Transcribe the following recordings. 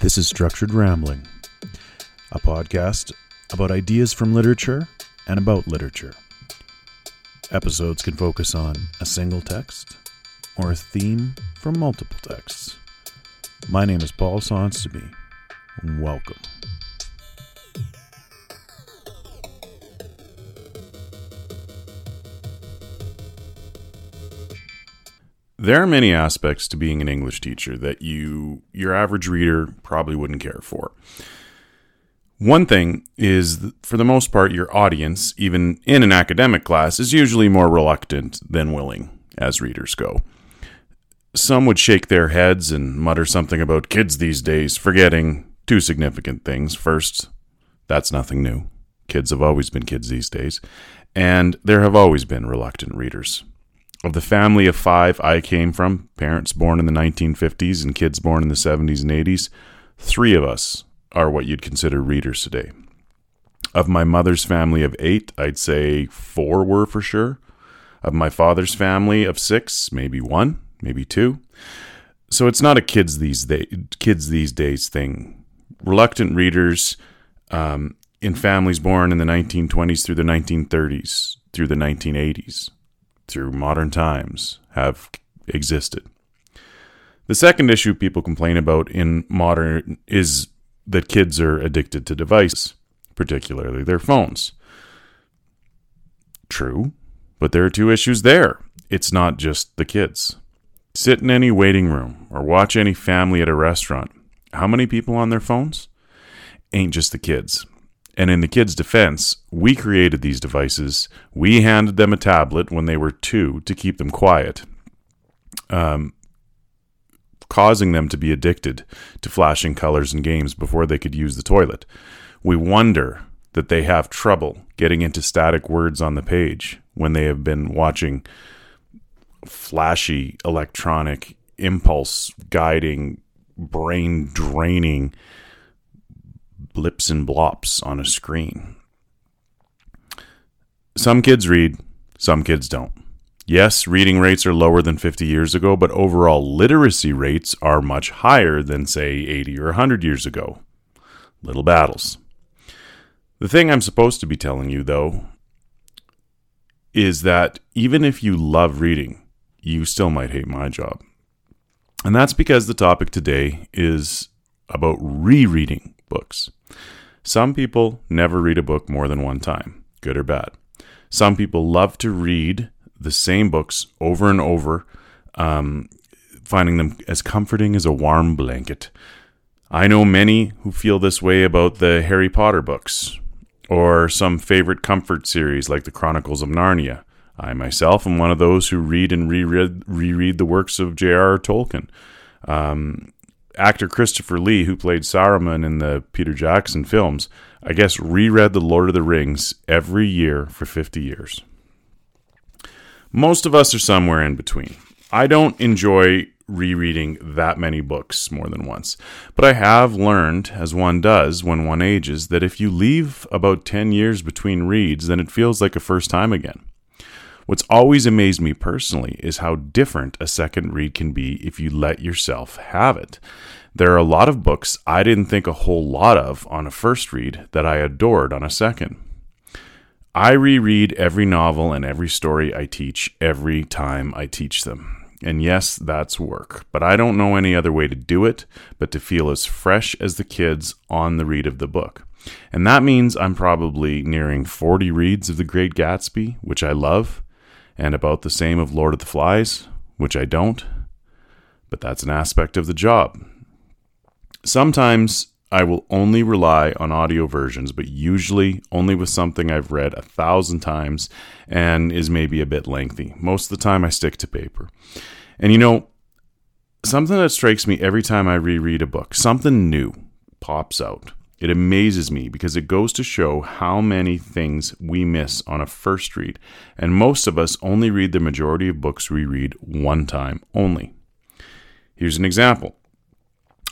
This is Structured Rambling, a podcast about ideas from literature and about literature. Episodes can focus on a single text or a theme from multiple texts. My name is Paul Sonseby. Welcome. There are many aspects to being an English teacher that you your average reader probably wouldn't care for. One thing is for the most part your audience even in an academic class is usually more reluctant than willing as readers go. Some would shake their heads and mutter something about kids these days, forgetting two significant things. First, that's nothing new. Kids have always been kids these days, and there have always been reluctant readers. Of the family of five I came from, parents born in the 1950s and kids born in the 70s and 80s, three of us are what you'd consider readers today. Of my mother's family of eight, I'd say four were for sure. Of my father's family of six, maybe one, maybe two. So it's not a kids these day, kids these days thing. Reluctant readers um, in families born in the 1920s through the 1930s through the 1980s through modern times have existed. The second issue people complain about in modern is that kids are addicted to devices, particularly their phones. True, but there are two issues there. It's not just the kids. Sit in any waiting room or watch any family at a restaurant. How many people on their phones? Ain't just the kids. And in the kids' defense, we created these devices. We handed them a tablet when they were two to keep them quiet, um, causing them to be addicted to flashing colors and games before they could use the toilet. We wonder that they have trouble getting into static words on the page when they have been watching flashy electronic impulse guiding brain draining blips and blops on a screen. Some kids read, some kids don't. Yes, reading rates are lower than 50 years ago, but overall literacy rates are much higher than, say, 80 or 100 years ago. Little battles. The thing I'm supposed to be telling you, though, is that even if you love reading, you still might hate my job. And that's because the topic today is about rereading books. Some people never read a book more than one time, good or bad. Some people love to read the same books over and over, um, finding them as comforting as a warm blanket. I know many who feel this way about the Harry Potter books or some favorite comfort series like the Chronicles of Narnia. I myself am one of those who read and reread, reread the works of J.R.R. Tolkien. Um, actor Christopher Lee, who played Saruman in the Peter Jackson films, I guess reread The Lord of the Rings every year for 50 years. Most of us are somewhere in between. I don't enjoy rereading that many books more than once, but I have learned, as one does when one ages, that if you leave about 10 years between reads, then it feels like a first time again. What's always amazed me personally is how different a second read can be if you let yourself have it. There are a lot of books I didn't think a whole lot of on a first read that I adored on a second. I reread every novel and every story I teach every time I teach them. And yes, that's work, but I don't know any other way to do it but to feel as fresh as the kids on the read of the book. And that means I'm probably nearing 40 reads of The Great Gatsby, which I love, and about the same of Lord of the Flies, which I don't, but that's an aspect of the job. Sometimes I will only rely on audio versions, but usually only with something I've read a thousand times and is maybe a bit lengthy. Most of the time, I stick to paper. And you know, something that strikes me every time I reread a book, something new pops out. It amazes me because it goes to show how many things we miss on a first read, and most of us only read the majority of books we read one time only. Here's an example.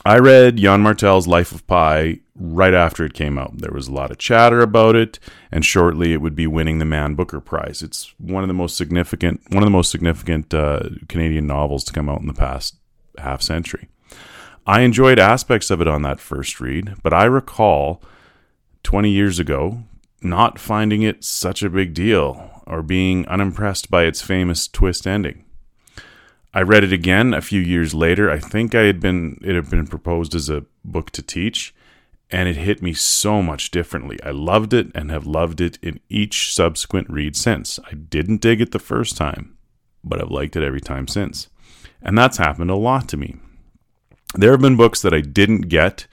I read Yann Martel's Life of Pi right after it came out. There was a lot of chatter about it, and shortly it would be winning the Man Booker Prize. It's one of the most significant, one of the most significant uh, Canadian novels to come out in the past half century. I enjoyed aspects of it on that first read, but I recall 20 years ago not finding it such a big deal or being unimpressed by its famous twist ending. I read it again a few years later. I think I had been it had been proposed as a book to teach, and it hit me so much differently. I loved it and have loved it in each subsequent read since. I didn't dig it the first time, but I've liked it every time since. And that's happened a lot to me. There have been books that I didn't get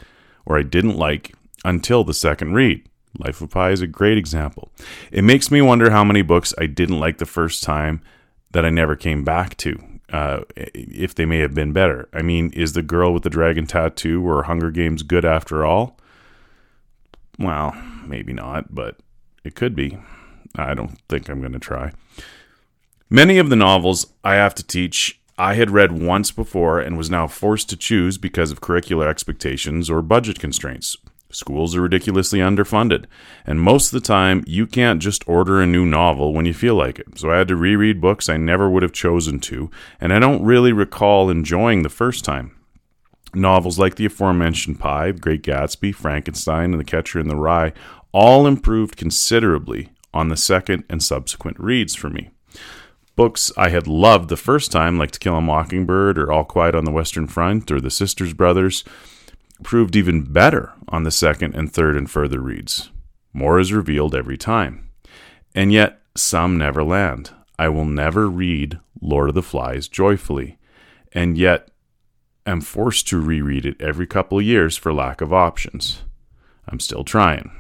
or I didn't like until the second read. Life of Pi is a great example. It makes me wonder how many books I didn't like the first time that I never came back to, uh, if they may have been better. I mean, is The Girl with the Dragon Tattoo or Hunger Games good after all? Well, maybe not, but it could be. I don't think I'm going to try. Many of the novels I have to teach I had read once before and was now forced to choose because of curricular expectations or budget constraints. Schools are ridiculously underfunded, and most of the time, you can't just order a new novel when you feel like it. So I had to reread books I never would have chosen to, and I don't really recall enjoying the first time. Novels like the aforementioned Pi, The Great Gatsby, Frankenstein, and The Catcher in the Rye all improved considerably on the second and subsequent reads for me. Books I had loved the first time, like To Kill a Mockingbird or All Quiet on the Western Front or The Sisters Brothers, proved even better on the second and third and further reads. More is revealed every time. And yet, some never land. I will never read Lord of the Flies joyfully, and yet am forced to reread it every couple of years for lack of options. I'm still trying.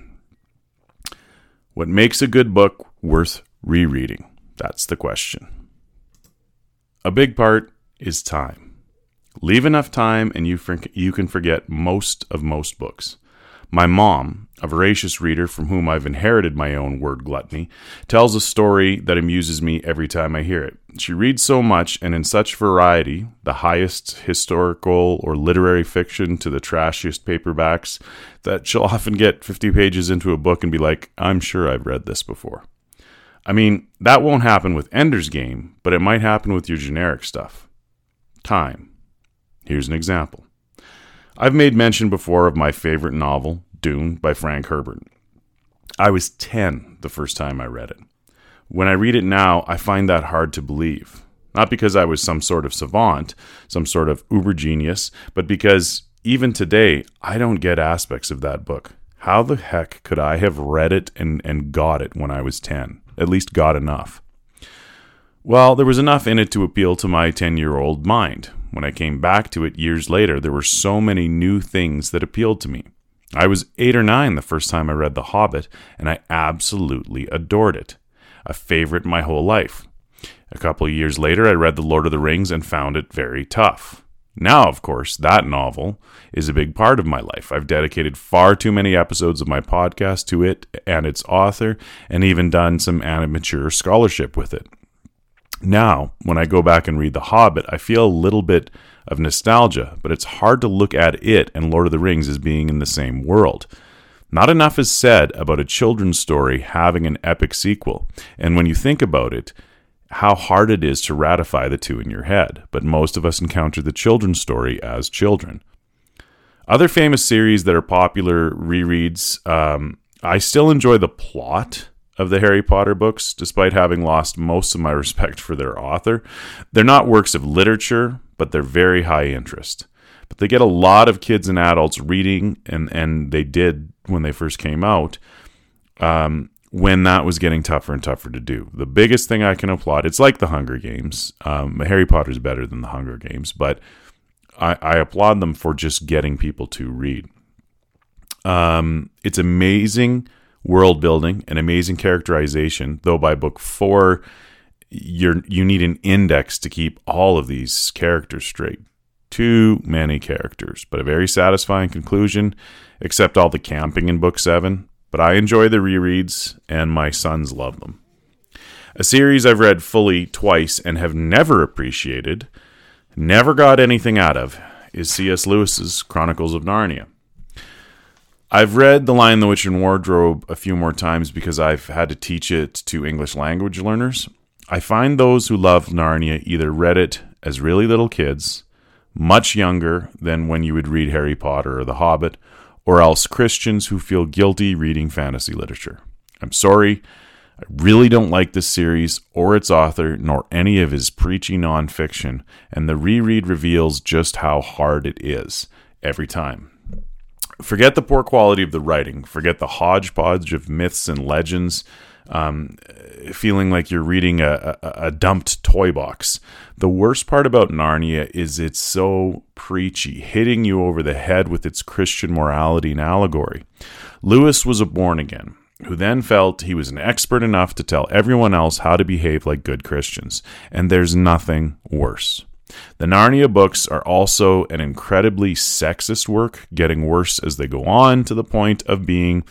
What makes a good book worth rereading? That's the question. A big part is time. Leave enough time and you, you can forget most of most books. My mom, a voracious reader from whom I've inherited my own word gluttony, tells a story that amuses me every time I hear it. She reads so much and in such variety, the highest historical or literary fiction to the trashiest paperbacks, that she'll often get 50 pages into a book and be like, I'm sure I've read this before. I mean, that won't happen with Ender's Game, but it might happen with your generic stuff. Time. Here's an example. I've made mention before of my favorite novel, Dune, by Frank Herbert. I was 10 the first time I read it. When I read it now, I find that hard to believe. Not because I was some sort of savant, some sort of uber genius, but because even today, I don't get aspects of that book. How the heck could I have read it and, and got it when I was 10? At least got enough. Well, there was enough in it to appeal to my 10 year old mind. When I came back to it years later, there were so many new things that appealed to me. I was eight or nine the first time I read The Hobbit, and I absolutely adored it. A favorite my whole life. A couple years later, I read The Lord of the Rings and found it very tough. Now, of course, that novel is a big part of my life. I've dedicated far too many episodes of my podcast to it and its author, and even done some amateur scholarship with it. Now, when I go back and read The Hobbit, I feel a little bit of nostalgia, but it's hard to look at it and Lord of the Rings as being in the same world. Not enough is said about a children's story having an epic sequel, and when you think about it, how hard it is to ratify the two in your head, but most of us encounter the children's story as children. Other famous series that are popular rereads, um, I still enjoy the plot of the Harry Potter books, despite having lost most of my respect for their author. They're not works of literature, but they're very high interest. But they get a lot of kids and adults reading, and, and they did when they first came out. Um, when that was getting tougher and tougher to do. The biggest thing I can applaud, it's like the Hunger Games. Um, Harry Potter's better than the Hunger Games, but I, I applaud them for just getting people to read. Um, it's amazing world building and amazing characterization, though by book four, you're you need an index to keep all of these characters straight. Too many characters, but a very satisfying conclusion, except all the camping in book seven but I enjoy the rereads, and my sons love them. A series I've read fully twice and have never appreciated, never got anything out of, is C.S. Lewis's Chronicles of Narnia. I've read The Lion, the Witch, and Wardrobe a few more times because I've had to teach it to English language learners. I find those who love Narnia either read it as really little kids, much younger than when you would read Harry Potter or The Hobbit, or else Christians who feel guilty reading fantasy literature. I'm sorry, I really don't like this series or its author, nor any of his preachy nonfiction, and the reread reveals just how hard it is every time. Forget the poor quality of the writing, forget the hodgepodge of myths and legends, um, feeling like you're reading a, a, a dumped toy box. The worst part about Narnia is it's so preachy, hitting you over the head with its Christian morality and allegory. Lewis was a born again who then felt he was an expert enough to tell everyone else how to behave like good Christians. And there's nothing worse. The Narnia books are also an incredibly sexist work, getting worse as they go on to the point of being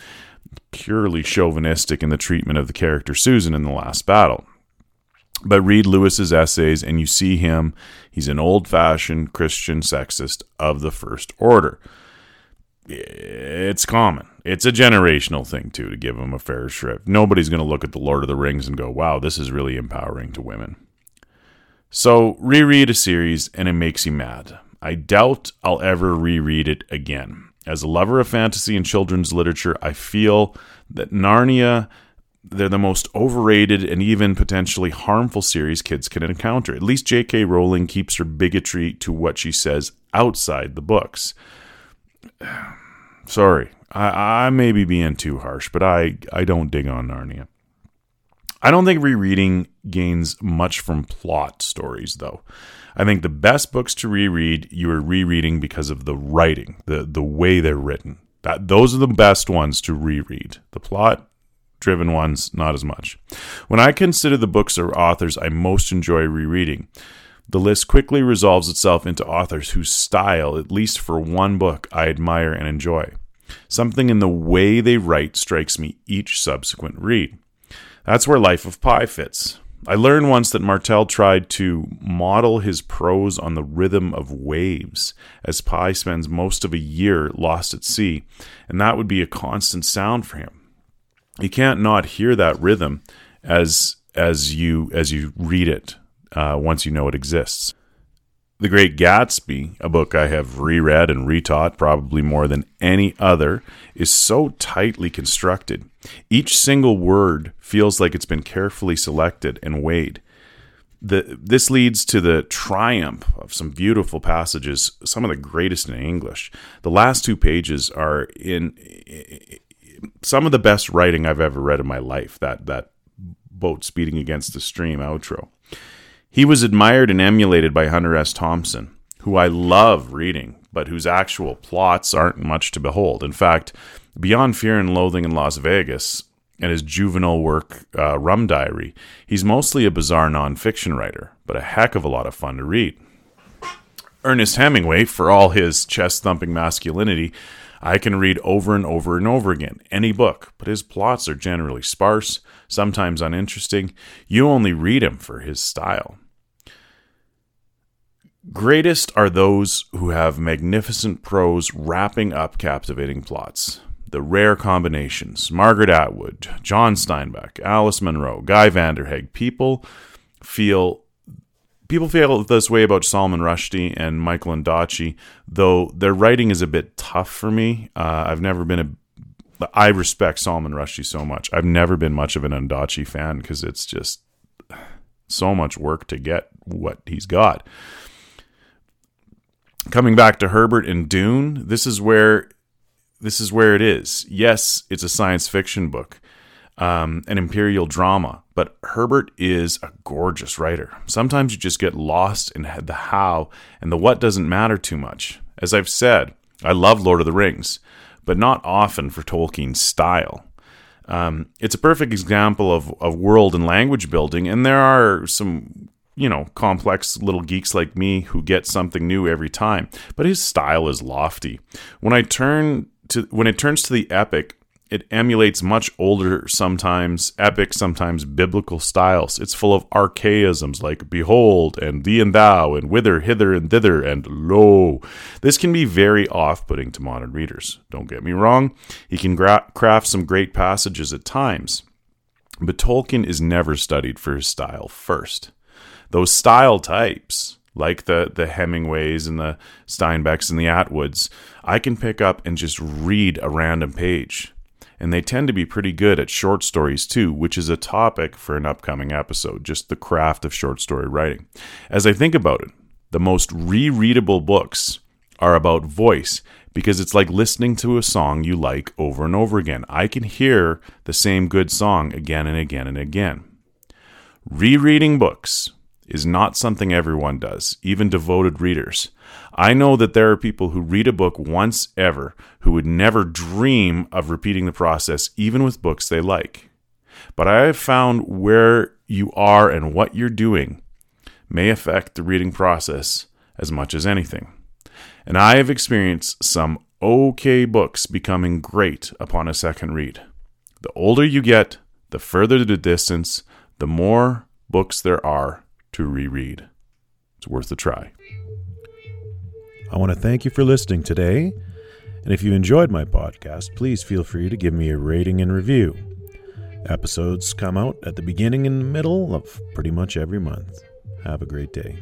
purely chauvinistic in the treatment of the character Susan in the last battle. But read Lewis's essays and you see him. He's an old fashioned Christian sexist of the first order. It's common. It's a generational thing, too, to give him a fair shrift. Nobody's going to look at The Lord of the Rings and go, wow, this is really empowering to women. So, reread a series and it makes you mad. I doubt I'll ever reread it again. As a lover of fantasy and children's literature, I feel that Narnia they're the most overrated and even potentially harmful series kids can encounter. At least J.K. Rowling keeps her bigotry to what she says outside the books. Sorry, I, I may be being too harsh, but I, I don't dig on Narnia. I don't think rereading gains much from plot stories, though. I think the best books to reread, you are rereading because of the writing, the, the way they're written. That those are the best ones to reread. The plot driven ones, not as much. When I consider the books or authors I most enjoy rereading, the list quickly resolves itself into authors whose style, at least for one book, I admire and enjoy. Something in the way they write strikes me each subsequent read. That's where Life of Pi fits. I learned once that Martel tried to model his prose on the rhythm of waves, as Pi spends most of a year lost at sea, and that would be a constant sound for him. You can't not hear that rhythm as as you as you read it uh, once you know it exists. The Great Gatsby, a book I have reread and retaught probably more than any other, is so tightly constructed. Each single word feels like it's been carefully selected and weighed. The, this leads to the triumph of some beautiful passages, some of the greatest in English. The last two pages are in, in some of the best writing I've ever read in my life. That that boat speeding against the stream outro. He was admired and emulated by Hunter S. Thompson, who I love reading, but whose actual plots aren't much to behold. In fact, beyond Fear and Loathing in Las Vegas and his juvenile work, uh, Rum Diary, he's mostly a bizarre nonfiction writer, but a heck of a lot of fun to read. Ernest Hemingway, for all his chest thumping masculinity, I can read over and over and over again any book, but his plots are generally sparse, sometimes uninteresting. You only read him for his style. Greatest are those who have magnificent prose wrapping up captivating plots. The rare combinations Margaret Atwood, John Steinbeck, Alice Munro, Guy Vanderhaeghe. People feel people feel this way about Salman Rushdie and Michael Ondaatje, though their writing is a bit tough for me. Uh, I've never been a I respect Salman Rushdie so much. I've never been much of an Ondaatje fan because it's just so much work to get what he's got coming back to Herbert and Dune, this is where this is where it is. Yes, it's a science fiction book, um, an imperial drama, but Herbert is a gorgeous writer. Sometimes you just get lost in the how and the what doesn't matter too much. As I've said, I love Lord of the Rings, but not often for Tolkien's style. Um, it's a perfect example of, of world and language building, and there are some you know, complex little geeks like me who get something new every time. But his style is lofty. When I turn to when it turns to the epic, it emulates much older, sometimes epic, sometimes biblical styles. It's full of archaisms like behold and thee and thou and whither, hither and thither and lo. This can be very off putting to modern readers. Don't get me wrong, he can gra- craft some great passages at times. But Tolkien is never studied for his style first. Those style types like the the Hemingways and the Steinbecks and the Atwoods, I can pick up and just read a random page. And they tend to be pretty good at short stories too, which is a topic for an upcoming episode, just the craft of short story writing. As I think about it, the most rereadable books are about voice because it's like listening to a song you like over and over again. I can hear the same good song again and again and again. Rereading books is not something everyone does, even devoted readers. I know that there are people who read a book once ever who would never dream of repeating the process, even with books they like. But I have found where you are and what you're doing may affect the reading process as much as anything. And I have experienced some okay books becoming great upon a second read. The older you get, the further the distance, the more books there are to reread. It's worth a try. I want to thank you for listening today. And if you enjoyed my podcast, please feel free to give me a rating and review. Episodes come out at the beginning and middle of pretty much every month. Have a great day.